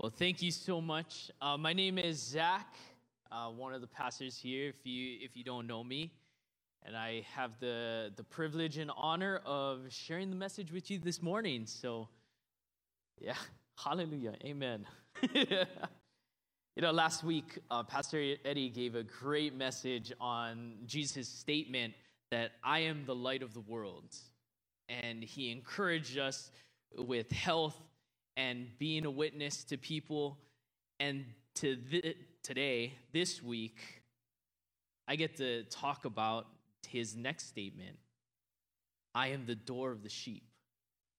Well, thank you so much. Uh, my name is Zach, uh, one of the pastors here. If you if you don't know me, and I have the the privilege and honor of sharing the message with you this morning. So, yeah, hallelujah, amen. you know, last week uh, Pastor Eddie gave a great message on Jesus' statement that I am the light of the world, and he encouraged us with health and being a witness to people. And to th- today, this week, I get to talk about his next statement I am the door of the sheep.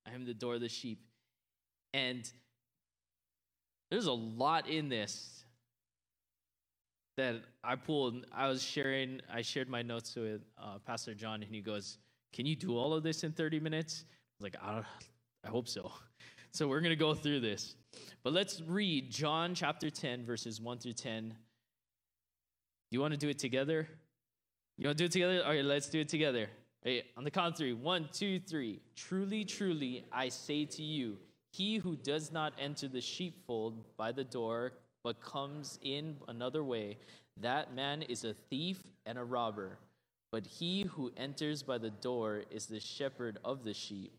I am the door of the sheep. And there's a lot in this that I pulled. I was sharing, I shared my notes with uh, Pastor John, and he goes, Can you do all of this in 30 minutes? I was like, I, I hope so. So we're going to go through this. But let's read John chapter 10, verses 1 through 10. Do you want to do it together? You want to do it together? All right, let's do it together. Hey, on the count three. One, two, three. Truly, truly, I say to you, he who does not enter the sheepfold by the door, but comes in another way, that man is a thief and a robber. But he who enters by the door is the shepherd of the sheep.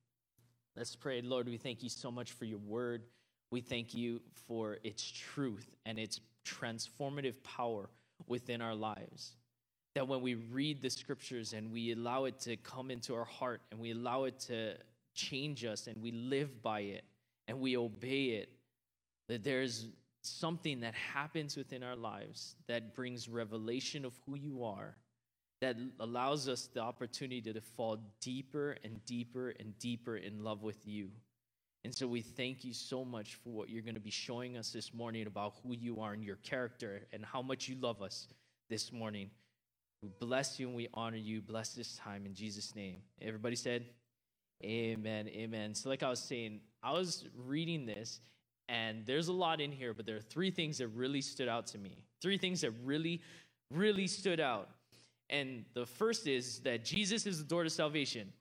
Let's pray. Lord, we thank you so much for your word. We thank you for its truth and its transformative power within our lives. That when we read the scriptures and we allow it to come into our heart and we allow it to change us and we live by it and we obey it, that there's something that happens within our lives that brings revelation of who you are that allows us the opportunity to fall deeper and deeper and deeper in love with you. And so we thank you so much for what you're going to be showing us this morning about who you are and your character and how much you love us this morning. We bless you and we honor you. Bless this time in Jesus' name. Everybody said, Amen. Amen. So, like I was saying, I was reading this and there's a lot in here, but there are three things that really stood out to me. Three things that really, really stood out. And the first is that Jesus is the door to salvation.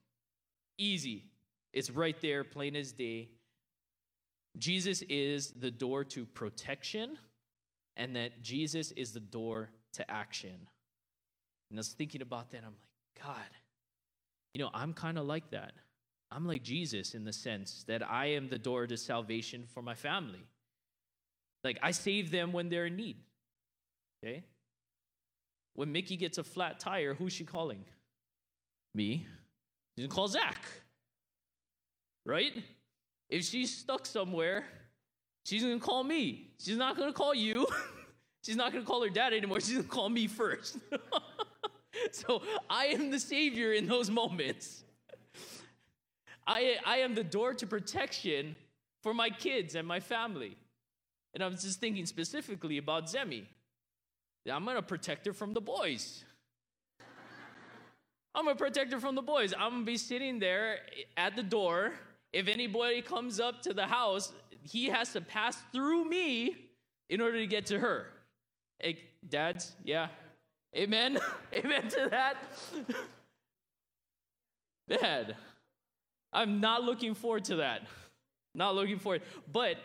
Easy. It's right there, plain as day. Jesus is the door to protection, and that Jesus is the door to action. And I was thinking about that, I'm like, God, you know, I'm kind of like that. I'm like Jesus in the sense that I am the door to salvation for my family. Like, I save them when they're in need. Okay? When Mickey gets a flat tire, who's she calling? Me. She's gonna call Zach. Right? If she's stuck somewhere, she's gonna call me. She's not gonna call you. she's not gonna call her dad anymore. She's gonna call me first. so I am the savior in those moments. I, I am the door to protection for my kids and my family. And I was just thinking specifically about Zemi. I'm gonna protect her from the boys. I'm gonna protect her from the boys. I'm gonna be sitting there at the door. If anybody comes up to the house, he has to pass through me in order to get to her. Hey, dads, yeah. Amen. Amen to that. Dad, I'm not looking forward to that. Not looking forward. But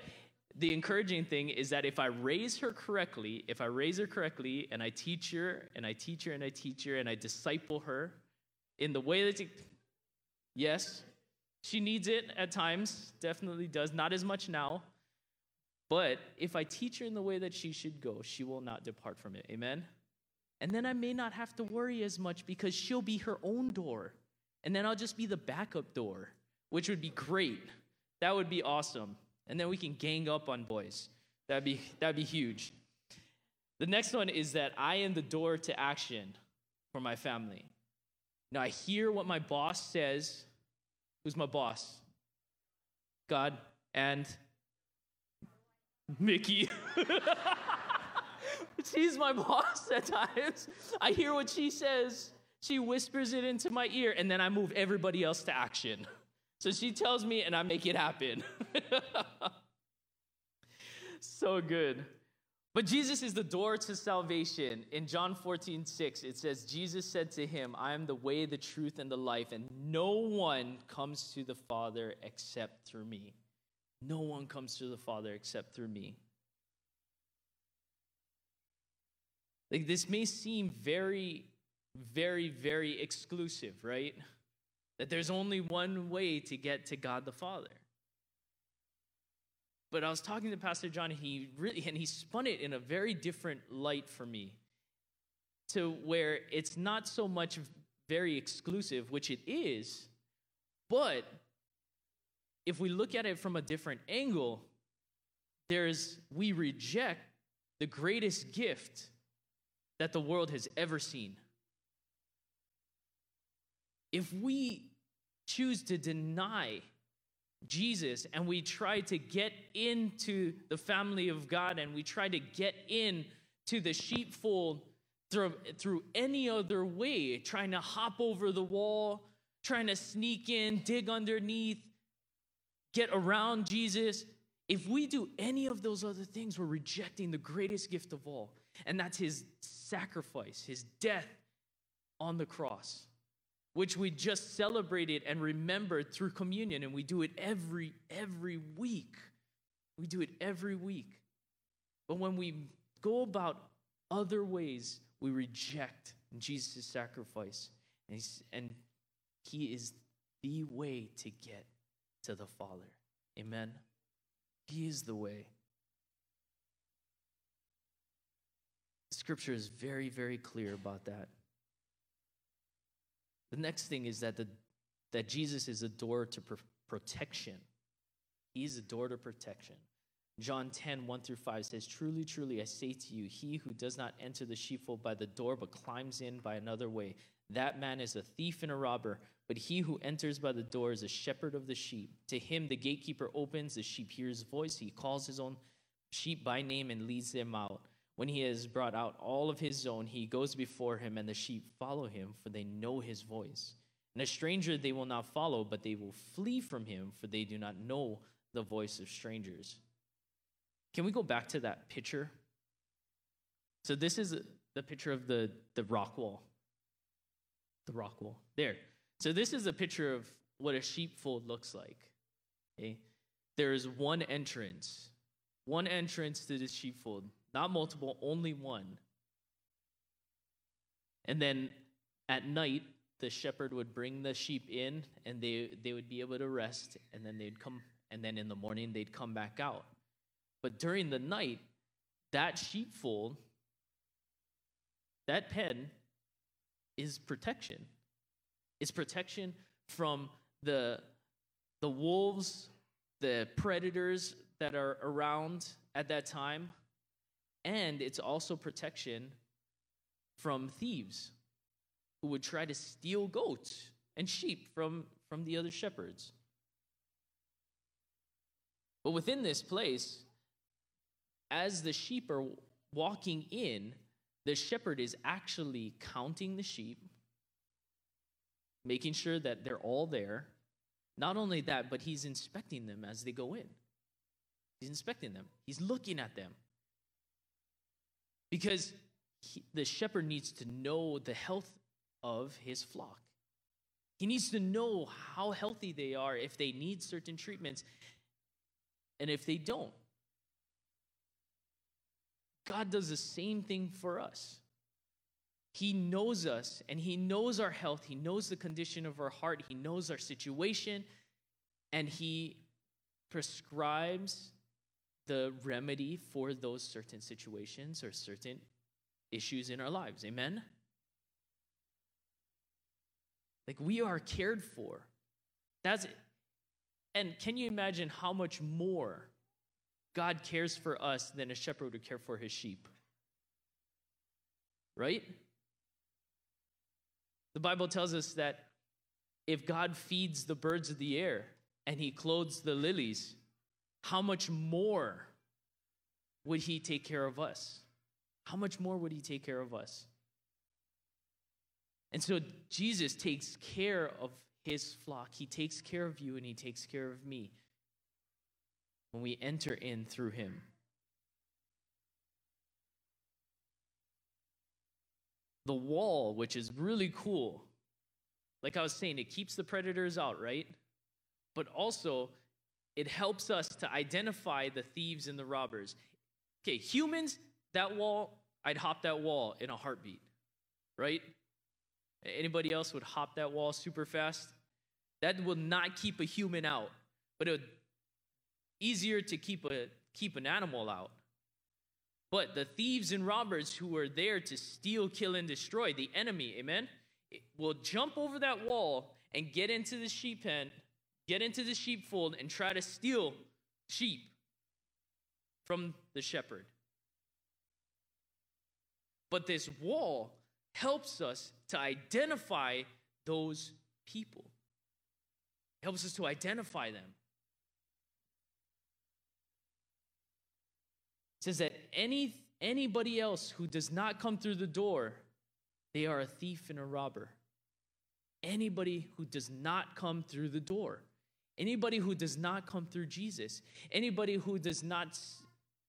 the encouraging thing is that if I raise her correctly, if I raise her correctly and I teach her and I teach her and I teach her and I disciple her in the way that, she, yes, she needs it at times, definitely does, not as much now. But if I teach her in the way that she should go, she will not depart from it. Amen? And then I may not have to worry as much because she'll be her own door. And then I'll just be the backup door, which would be great. That would be awesome. And then we can gang up on boys. That'd be, that'd be huge. The next one is that I am the door to action for my family. Now I hear what my boss says. Who's my boss? God and Mickey. She's my boss at times. I hear what she says. She whispers it into my ear, and then I move everybody else to action. So she tells me, and I make it happen. so good. But Jesus is the door to salvation. In John 14, 6, it says, Jesus said to him, I am the way, the truth, and the life, and no one comes to the Father except through me. No one comes to the Father except through me. Like this may seem very, very, very exclusive, right? That there's only one way to get to God the Father. But I was talking to Pastor John, and he really and he spun it in a very different light for me. To where it's not so much very exclusive, which it is, but if we look at it from a different angle, there's we reject the greatest gift that the world has ever seen. If we choose to deny Jesus and we try to get into the family of God and we try to get in to the sheepfold through, through any other way, trying to hop over the wall, trying to sneak in, dig underneath, get around Jesus. If we do any of those other things, we're rejecting the greatest gift of all, and that's his sacrifice, his death on the cross which we just celebrated and remembered through communion and we do it every every week. We do it every week. But when we go about other ways we reject jesus' sacrifice and, and he is the way to get to the father. Amen? He is the way. Scripture is very very clear about that the next thing is that, the, that Jesus is a door to pr- protection. He's a door to protection. John 10, 1 through 5 says, Truly, truly, I say to you, he who does not enter the sheepfold by the door, but climbs in by another way, that man is a thief and a robber. But he who enters by the door is a shepherd of the sheep. To him the gatekeeper opens, the sheep hears his voice. He calls his own sheep by name and leads them out. When he has brought out all of his own, he goes before him, and the sheep follow him, for they know his voice. And a stranger they will not follow, but they will flee from him, for they do not know the voice of strangers. Can we go back to that picture? So, this is the picture of the, the rock wall. The rock wall. There. So, this is a picture of what a sheepfold looks like. Okay? There is one entrance, one entrance to the sheepfold. Not multiple, only one. And then at night, the shepherd would bring the sheep in and they, they would be able to rest and then they'd come and then in the morning they'd come back out. But during the night that sheepfold that pen is protection. It's protection from the the wolves the predators that are around at that time and it's also protection from thieves who would try to steal goats and sheep from, from the other shepherds. But within this place, as the sheep are walking in, the shepherd is actually counting the sheep, making sure that they're all there. Not only that, but he's inspecting them as they go in. He's inspecting them, he's looking at them. Because he, the shepherd needs to know the health of his flock. He needs to know how healthy they are, if they need certain treatments, and if they don't. God does the same thing for us. He knows us and He knows our health. He knows the condition of our heart. He knows our situation. And He prescribes the remedy for those certain situations or certain issues in our lives. Amen? Like we are cared for. That's it. and can you imagine how much more God cares for us than a shepherd would care for his sheep? Right? The Bible tells us that if God feeds the birds of the air and he clothes the lilies, how much more would he take care of us? How much more would he take care of us? And so Jesus takes care of his flock. He takes care of you and he takes care of me when we enter in through him. The wall, which is really cool, like I was saying, it keeps the predators out, right? But also, it helps us to identify the thieves and the robbers. Okay, humans, that wall, I'd hop that wall in a heartbeat, right? Anybody else would hop that wall super fast? That will not keep a human out, but it easier to keep a keep an animal out. But the thieves and robbers who are there to steal, kill, and destroy, the enemy, amen, will jump over that wall and get into the sheep pen, get into the sheepfold, and try to steal sheep from the shepherd. But this wall helps us to identify those people. It helps us to identify them. It says that any anybody else who does not come through the door, they are a thief and a robber. Anybody who does not come through the door, anybody who does not come through Jesus, anybody who does not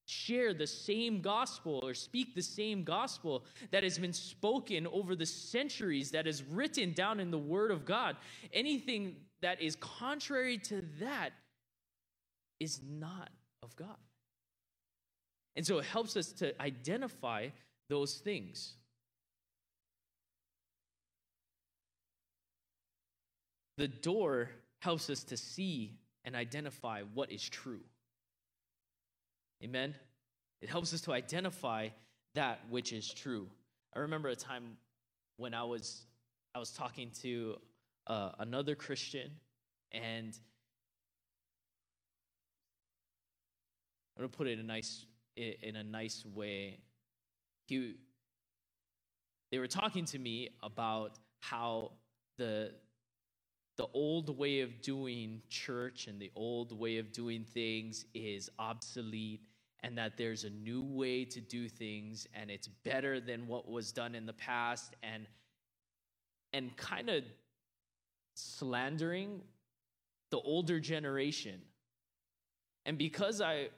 share the same gospel or speak the same gospel that has been spoken over the centuries, that is written down in the Word of God. Anything that is contrary to that is not of God. And so it helps us to identify those things. The door helps us to see and identify what is true. Amen? It helps us to identify that which is true. I remember a time when I was I was talking to uh, another Christian, and I'm gonna put it in a nice in a nice way. He, they were talking to me about how the the old way of doing church and the old way of doing things is obsolete and that there's a new way to do things and it's better than what was done in the past and and kind of slandering the older generation. And because i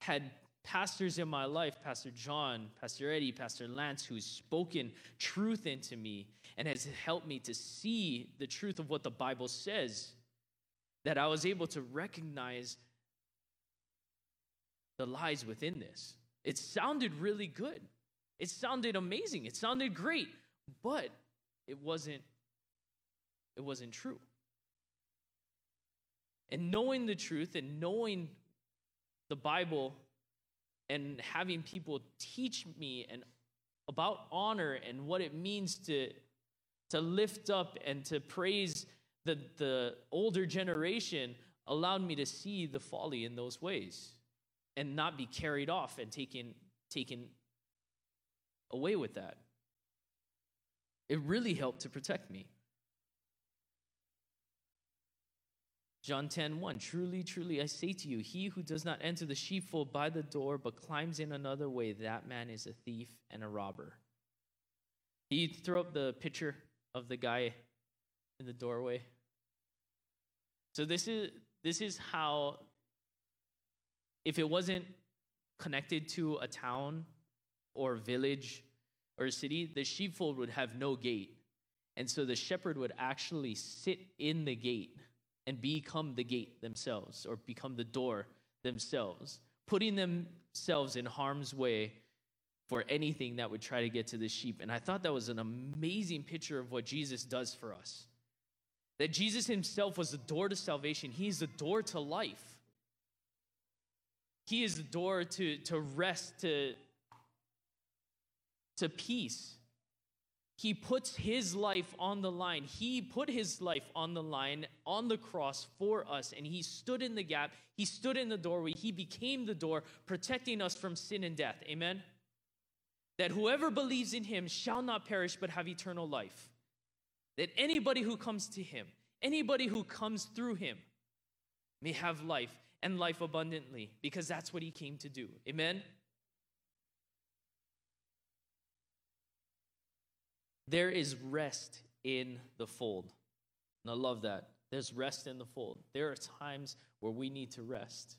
had pastors in my life pastor john pastor eddie pastor lance who's spoken truth into me and has helped me to see the truth of what the Bible says, that I was able to recognize the lies within this. It sounded really good. It sounded amazing. It sounded great, but it wasn't it wasn't true. And knowing the truth and knowing the Bible and having people teach me and about honor and what it means to to lift up and to praise the, the older generation allowed me to see the folly in those ways and not be carried off and taken, taken away with that. It really helped to protect me. John 10 1 Truly, truly, I say to you, he who does not enter the sheepfold by the door, but climbs in another way, that man is a thief and a robber. You throw up the picture of the guy in the doorway. So this is this is how if it wasn't connected to a town or village or a city, the sheepfold would have no gate. And so the shepherd would actually sit in the gate and become the gate themselves or become the door themselves, putting themselves in harm's way for anything that would try to get to the sheep. And I thought that was an amazing picture of what Jesus does for us. That Jesus himself was the door to salvation, he is the door to life. He is the door to, to rest, to, to peace. He puts his life on the line. He put his life on the line on the cross for us, and he stood in the gap. He stood in the doorway. He became the door, protecting us from sin and death. Amen? That whoever believes in him shall not perish but have eternal life. That anybody who comes to him, anybody who comes through him, may have life and life abundantly, because that's what he came to do. Amen? There is rest in the fold. And I love that. There's rest in the fold. There are times where we need to rest.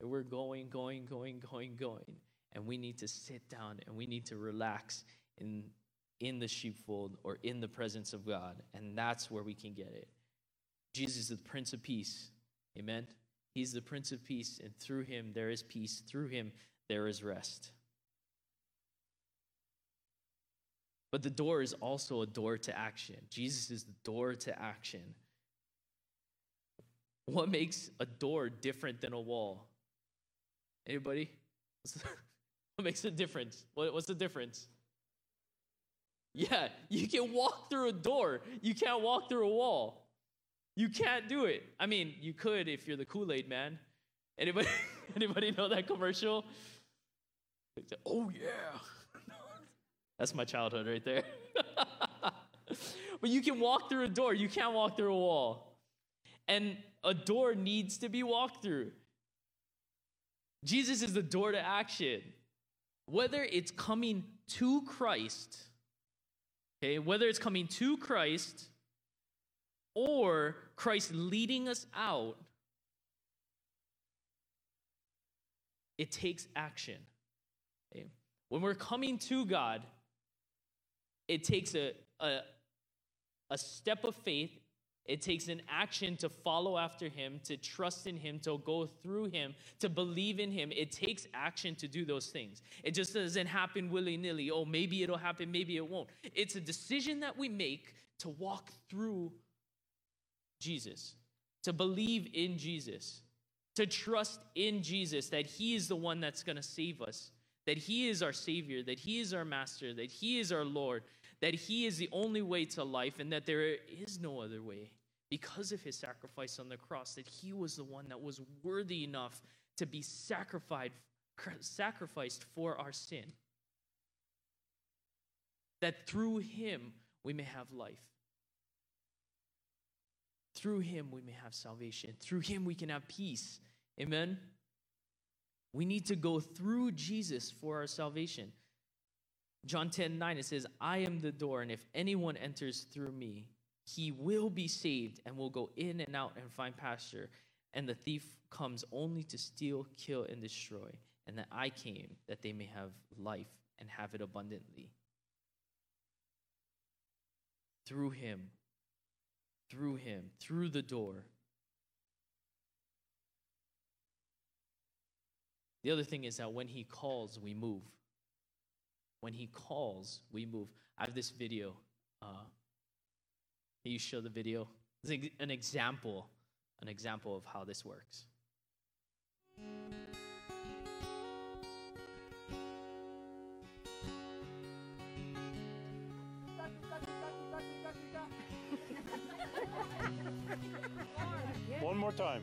And we're going, going, going, going, going. And we need to sit down and we need to relax in, in the sheepfold or in the presence of God. And that's where we can get it. Jesus is the Prince of Peace. Amen. He's the Prince of Peace, and through him there is peace. Through him there is rest. But the door is also a door to action. Jesus is the door to action. What makes a door different than a wall? Anybody? what makes a difference? what's the difference? Yeah, you can walk through a door. You can't walk through a wall. You can't do it. I mean, you could if you're the Kool-Aid man. Anybody anybody know that commercial? Oh yeah. That's my childhood right there. but you can walk through a door, you can't walk through a wall. And a door needs to be walked through. Jesus is the door to action. Whether it's coming to Christ, okay, whether it's coming to Christ or Christ leading us out, it takes action. Okay? When we're coming to God, it takes a, a, a step of faith, it takes an action to follow after him, to trust in him, to go through him, to believe in him. It takes action to do those things. It just doesn't happen willy nilly. Oh, maybe it'll happen, maybe it won't. It's a decision that we make to walk through Jesus, to believe in Jesus, to trust in Jesus that he is the one that's going to save us, that he is our Savior, that he is our Master, that he is our Lord, that He is the only way to life and that there is no other way because of His sacrifice on the cross, that He was the one that was worthy enough to be sacrificed, sacrificed for our sin. That through Him we may have life. Through Him we may have salvation. Through Him we can have peace. Amen? We need to go through Jesus for our salvation. John 10 9, it says, I am the door, and if anyone enters through me, he will be saved and will go in and out and find pasture. And the thief comes only to steal, kill, and destroy. And that I came that they may have life and have it abundantly. Through him, through him, through the door. The other thing is that when he calls, we move. When he calls, we move. I have this video. Uh, can you show the video? It's an example, an example of how this works. One more time.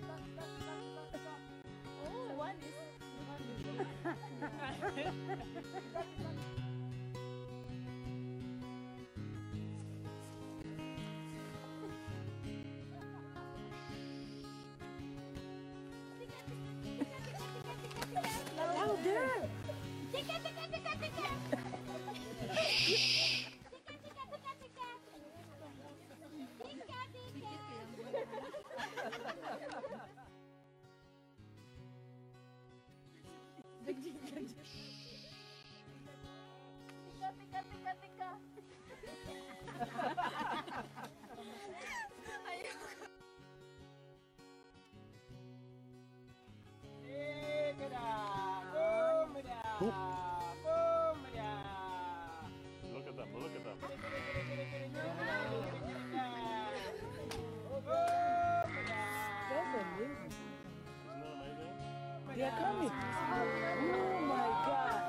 They are coming. Oh my God.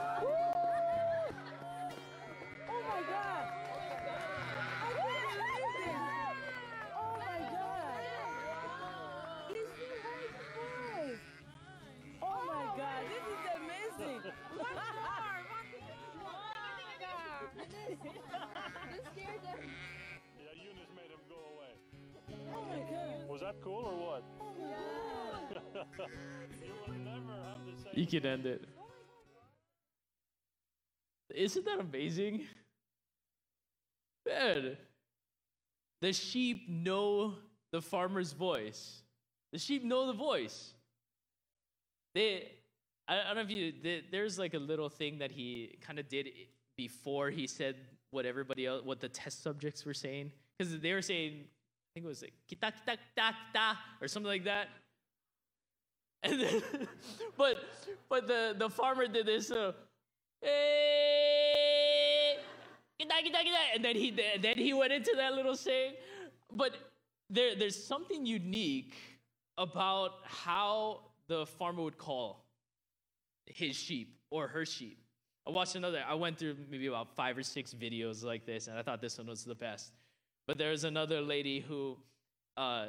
Oh my God. I can't believe this. Oh my God. It's the right. Oh my God. This is amazing. One more. This scared them. Yeah, Eunice made him go away. Oh my God. Was that cool or what? Oh my God. You can end it. Isn't that amazing? Man, the sheep know the farmer's voice. The sheep know the voice. They, I, don't know if you, they, there's like a little thing that he kind of did before he said what everybody else, what the test subjects were saying. Because they were saying, I think it was like, kita, kita, kita, kita, or something like that. And then, but but the the farmer did this. So, "Hey, kita," and then he then he went into that little saying. But there there's something unique about how the farmer would call his sheep or her sheep. I watched another. I went through maybe about five or six videos like this, and I thought this one was the best. But there was another lady who. Uh,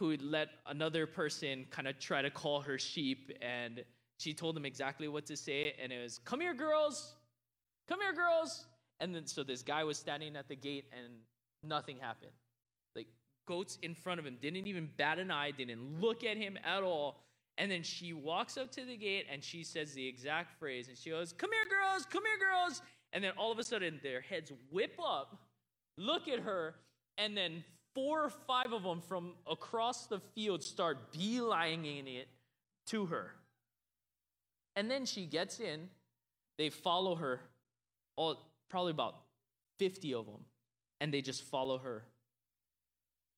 who let another person kind of try to call her sheep and she told them exactly what to say and it was come here girls. Come here girls. And then so this guy was standing at the gate and nothing happened. Like goats in front of him didn't even bat an eye didn't look at him at all. And then she walks up to the gate and she says the exact phrase and she goes come here girls. Come here girls. And then all of a sudden their heads whip up look at her and then four or five of them from across the field start beelining it to her. And then she gets in, they follow her, all, probably about 50 of them, and they just follow her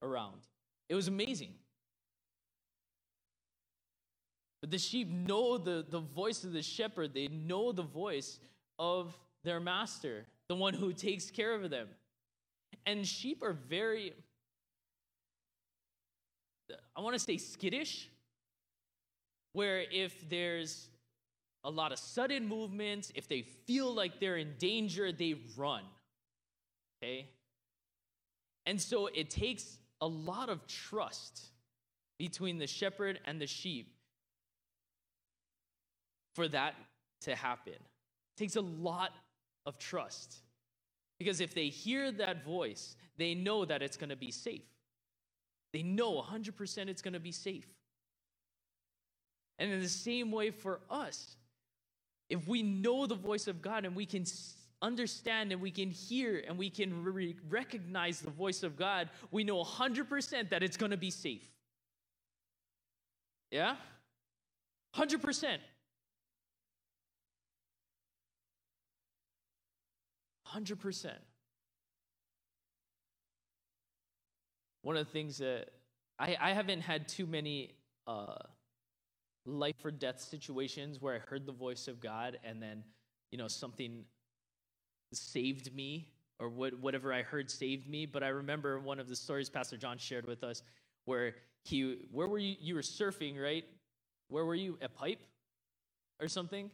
around. It was amazing. But the sheep know the, the voice of the shepherd, they know the voice of their master, the one who takes care of them. And sheep are very I want to say skittish, where if there's a lot of sudden movements, if they feel like they're in danger, they run. Okay? And so it takes a lot of trust between the shepherd and the sheep for that to happen. It takes a lot of trust. Because if they hear that voice, they know that it's going to be safe. They know 100% it's going to be safe. And in the same way for us, if we know the voice of God and we can understand and we can hear and we can re- recognize the voice of God, we know 100% that it's going to be safe. Yeah? 100%. 100%. One of the things that I, I haven't had too many uh, life or death situations where I heard the voice of God and then, you know, something saved me or what, whatever I heard saved me. But I remember one of the stories Pastor John shared with us where he, where were you? You were surfing, right? Where were you? A pipe or something?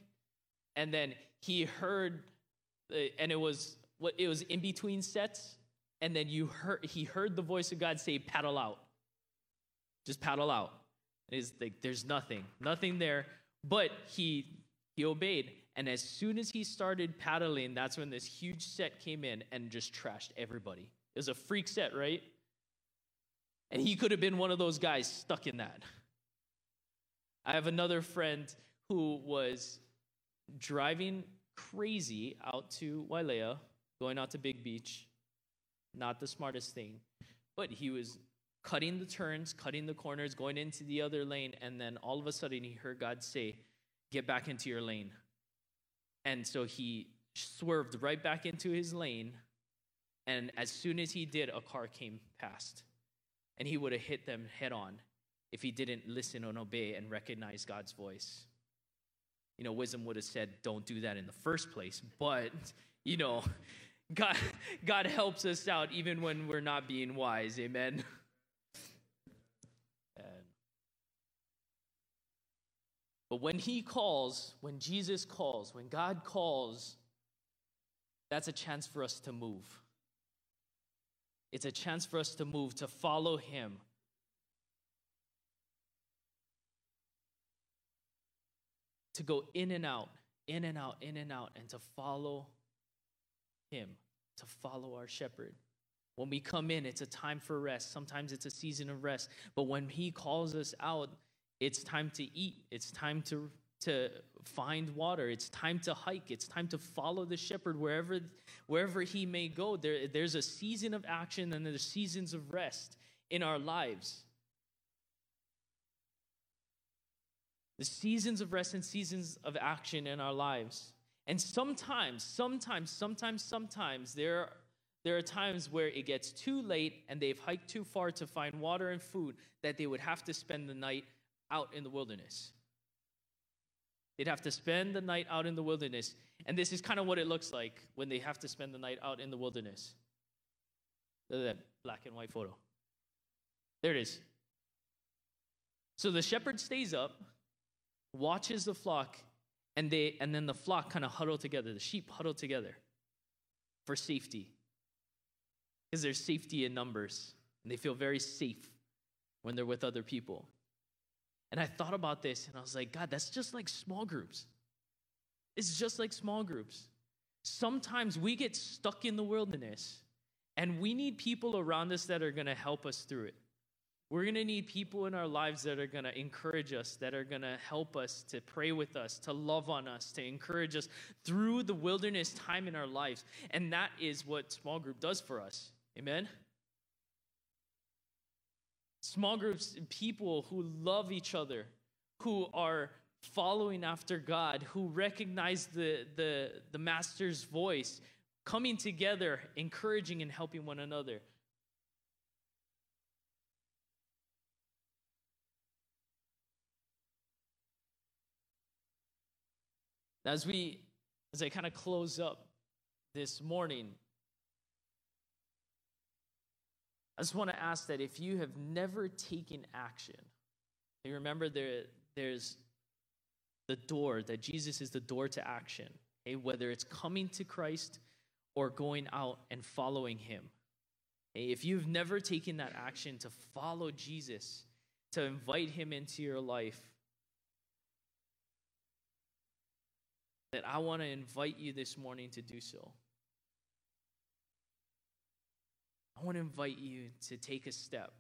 And then he heard, uh, and it was what it was in between sets and then you heard he heard the voice of God say, paddle out. Just paddle out. And he's like, there's nothing, nothing there. But he he obeyed. And as soon as he started paddling, that's when this huge set came in and just trashed everybody. It was a freak set, right? And he could have been one of those guys stuck in that. I have another friend who was driving crazy out to Wailea, going out to Big Beach, not the smartest thing. But he was cutting the turns, cutting the corners, going into the other lane, and then all of a sudden he heard God say, Get back into your lane. And so he swerved right back into his lane. And as soon as he did, a car came past. And he would have hit them head on if he didn't listen and obey and recognize God's voice. You know, wisdom would have said, Don't do that in the first place. But, you know, God, God helps us out even when we're not being wise. Amen. But when He calls, when Jesus calls, when God calls, that's a chance for us to move. It's a chance for us to move, to follow Him. To go in and out, in and out, in and out, and to follow him, to follow our shepherd. When we come in, it's a time for rest. Sometimes it's a season of rest. But when He calls us out, it's time to eat. It's time to, to find water. It's time to hike. It's time to follow the shepherd wherever, wherever He may go. There, there's a season of action and there's seasons of rest in our lives. The seasons of rest and seasons of action in our lives. And sometimes, sometimes, sometimes, sometimes there there are times where it gets too late and they've hiked too far to find water and food that they would have to spend the night out in the wilderness. They'd have to spend the night out in the wilderness. And this is kind of what it looks like when they have to spend the night out in the wilderness. Look at that black and white photo. There it is. So the shepherd stays up, watches the flock, and they and then the flock kind of huddle together. The sheep huddle together for safety because there's safety in numbers and they feel very safe when they're with other people. And I thought about this and I was like, God, that's just like small groups. It's just like small groups. Sometimes we get stuck in the wilderness and we need people around us that are going to help us through it. We're going to need people in our lives that are going to encourage us, that are going to help us, to pray with us, to love on us, to encourage us through the wilderness time in our lives. And that is what small group does for us. Amen? Small groups, people who love each other, who are following after God, who recognize the, the, the Master's voice, coming together, encouraging and helping one another. As we, as I kind of close up this morning, I just want to ask that if you have never taken action, you remember there, there's the door, that Jesus is the door to action, okay? whether it's coming to Christ or going out and following Him. Okay? If you've never taken that action to follow Jesus, to invite Him into your life, that I want to invite you this morning to do so. I want to invite you to take a step,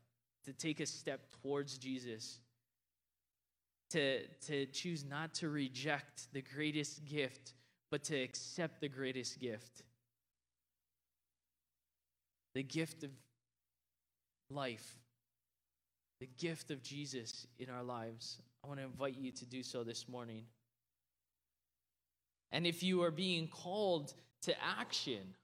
to take a step towards Jesus, to, to choose not to reject the greatest gift, but to accept the greatest gift the gift of life, the gift of Jesus in our lives. I want to invite you to do so this morning. And if you are being called to action,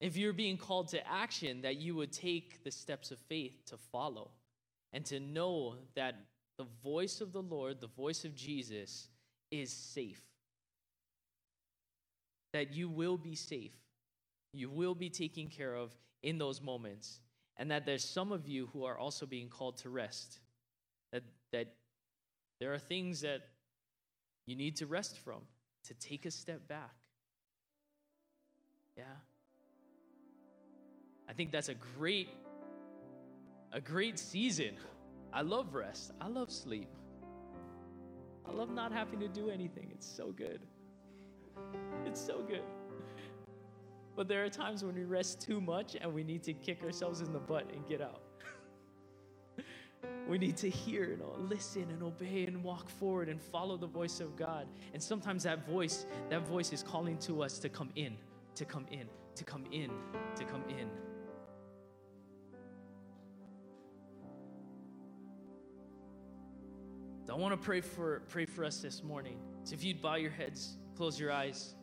if you're being called to action, that you would take the steps of faith to follow and to know that the voice of the Lord, the voice of Jesus, is safe. That you will be safe. You will be taken care of in those moments. And that there's some of you who are also being called to rest. That, that there are things that you need to rest from, to take a step back. Yeah. I think that's a great a great season. I love rest. I love sleep. I love not having to do anything. It's so good. It's so good. But there are times when we rest too much and we need to kick ourselves in the butt and get out. We need to hear and uh, listen and obey and walk forward and follow the voice of God. And sometimes that voice, that voice is calling to us to come in, to come in, to come in, to come in. I want to pray for pray for us this morning. So if you'd bow your heads, close your eyes.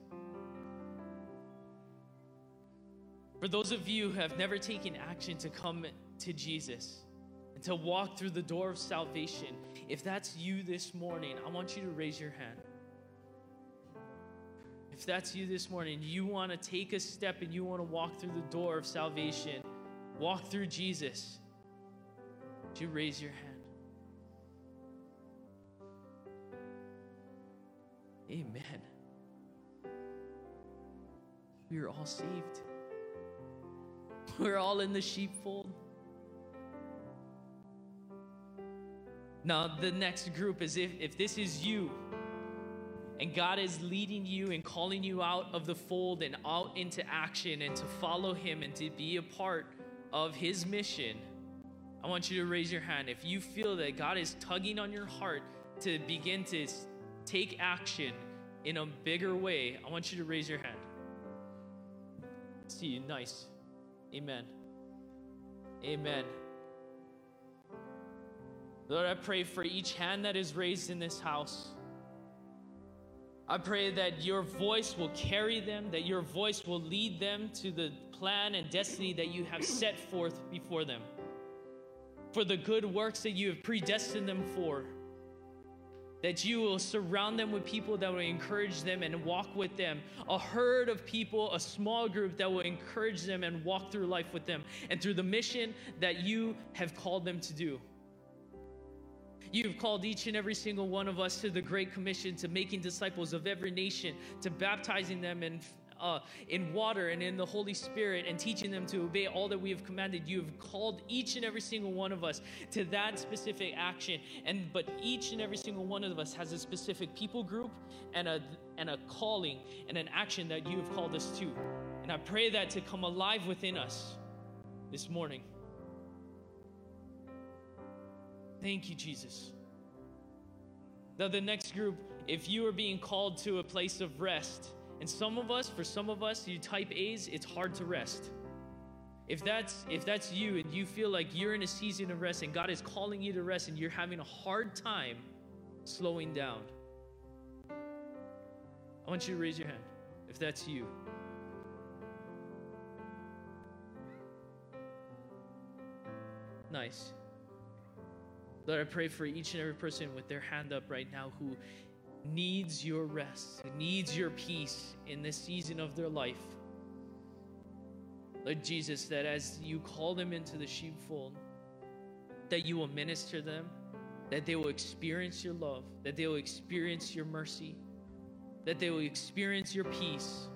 For those of you who have never taken action to come to Jesus and to walk through the door of salvation, if that's you this morning, I want you to raise your hand. If that's you this morning, you want to take a step and you want to walk through the door of salvation, walk through Jesus, would you raise your hand? Amen. We are all saved. We're all in the sheepfold. Now, the next group is if, if this is you, And God is leading you and calling you out of the fold and out into action and to follow Him and to be a part of His mission. I want you to raise your hand. If you feel that God is tugging on your heart to begin to take action in a bigger way, I want you to raise your hand. See you. Nice. Amen. Amen. Lord, I pray for each hand that is raised in this house. I pray that your voice will carry them, that your voice will lead them to the plan and destiny that you have set forth before them, for the good works that you have predestined them for. That you will surround them with people that will encourage them and walk with them. A herd of people, a small group that will encourage them and walk through life with them and through the mission that you have called them to do. You've called each and every single one of us to the Great Commission, to making disciples of every nation, to baptizing them in, uh, in water and in the Holy Spirit, and teaching them to obey all that we have commanded. You have called each and every single one of us to that specific action. And but each and every single one of us has a specific people group and a and a calling and an action that you have called us to. And I pray that to come alive within us this morning. Thank you, Jesus. Now, the next group, if you are being called to a place of rest, and some of us, for some of us, you type A's, it's hard to rest. If that's if that's you and you feel like you're in a season of rest and God is calling you to rest and you're having a hard time slowing down, I want you to raise your hand if that's you. Nice. Lord, I pray for each and every person with their hand up right now who needs your rest, needs your peace in this season of their life. Lord Jesus, that as you call them into the sheepfold, that you will minister them, that they will experience your love, that they will experience your mercy, that they will experience your peace,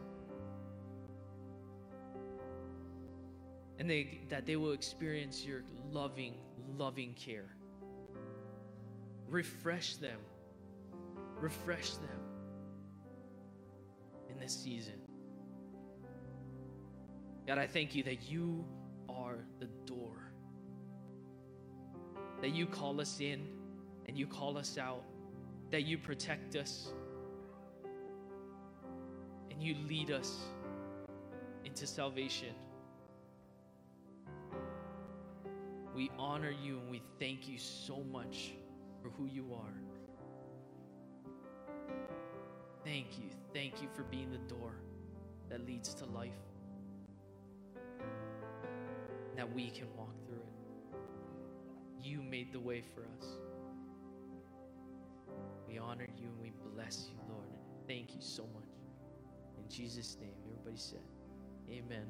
and they, that they will experience your loving, loving care. Refresh them. Refresh them in this season. God, I thank you that you are the door. That you call us in and you call us out. That you protect us and you lead us into salvation. We honor you and we thank you so much for who you are. Thank you. Thank you for being the door that leads to life. That we can walk through it. You made the way for us. We honor you and we bless you, Lord. Thank you so much. In Jesus' name, everybody said, Amen.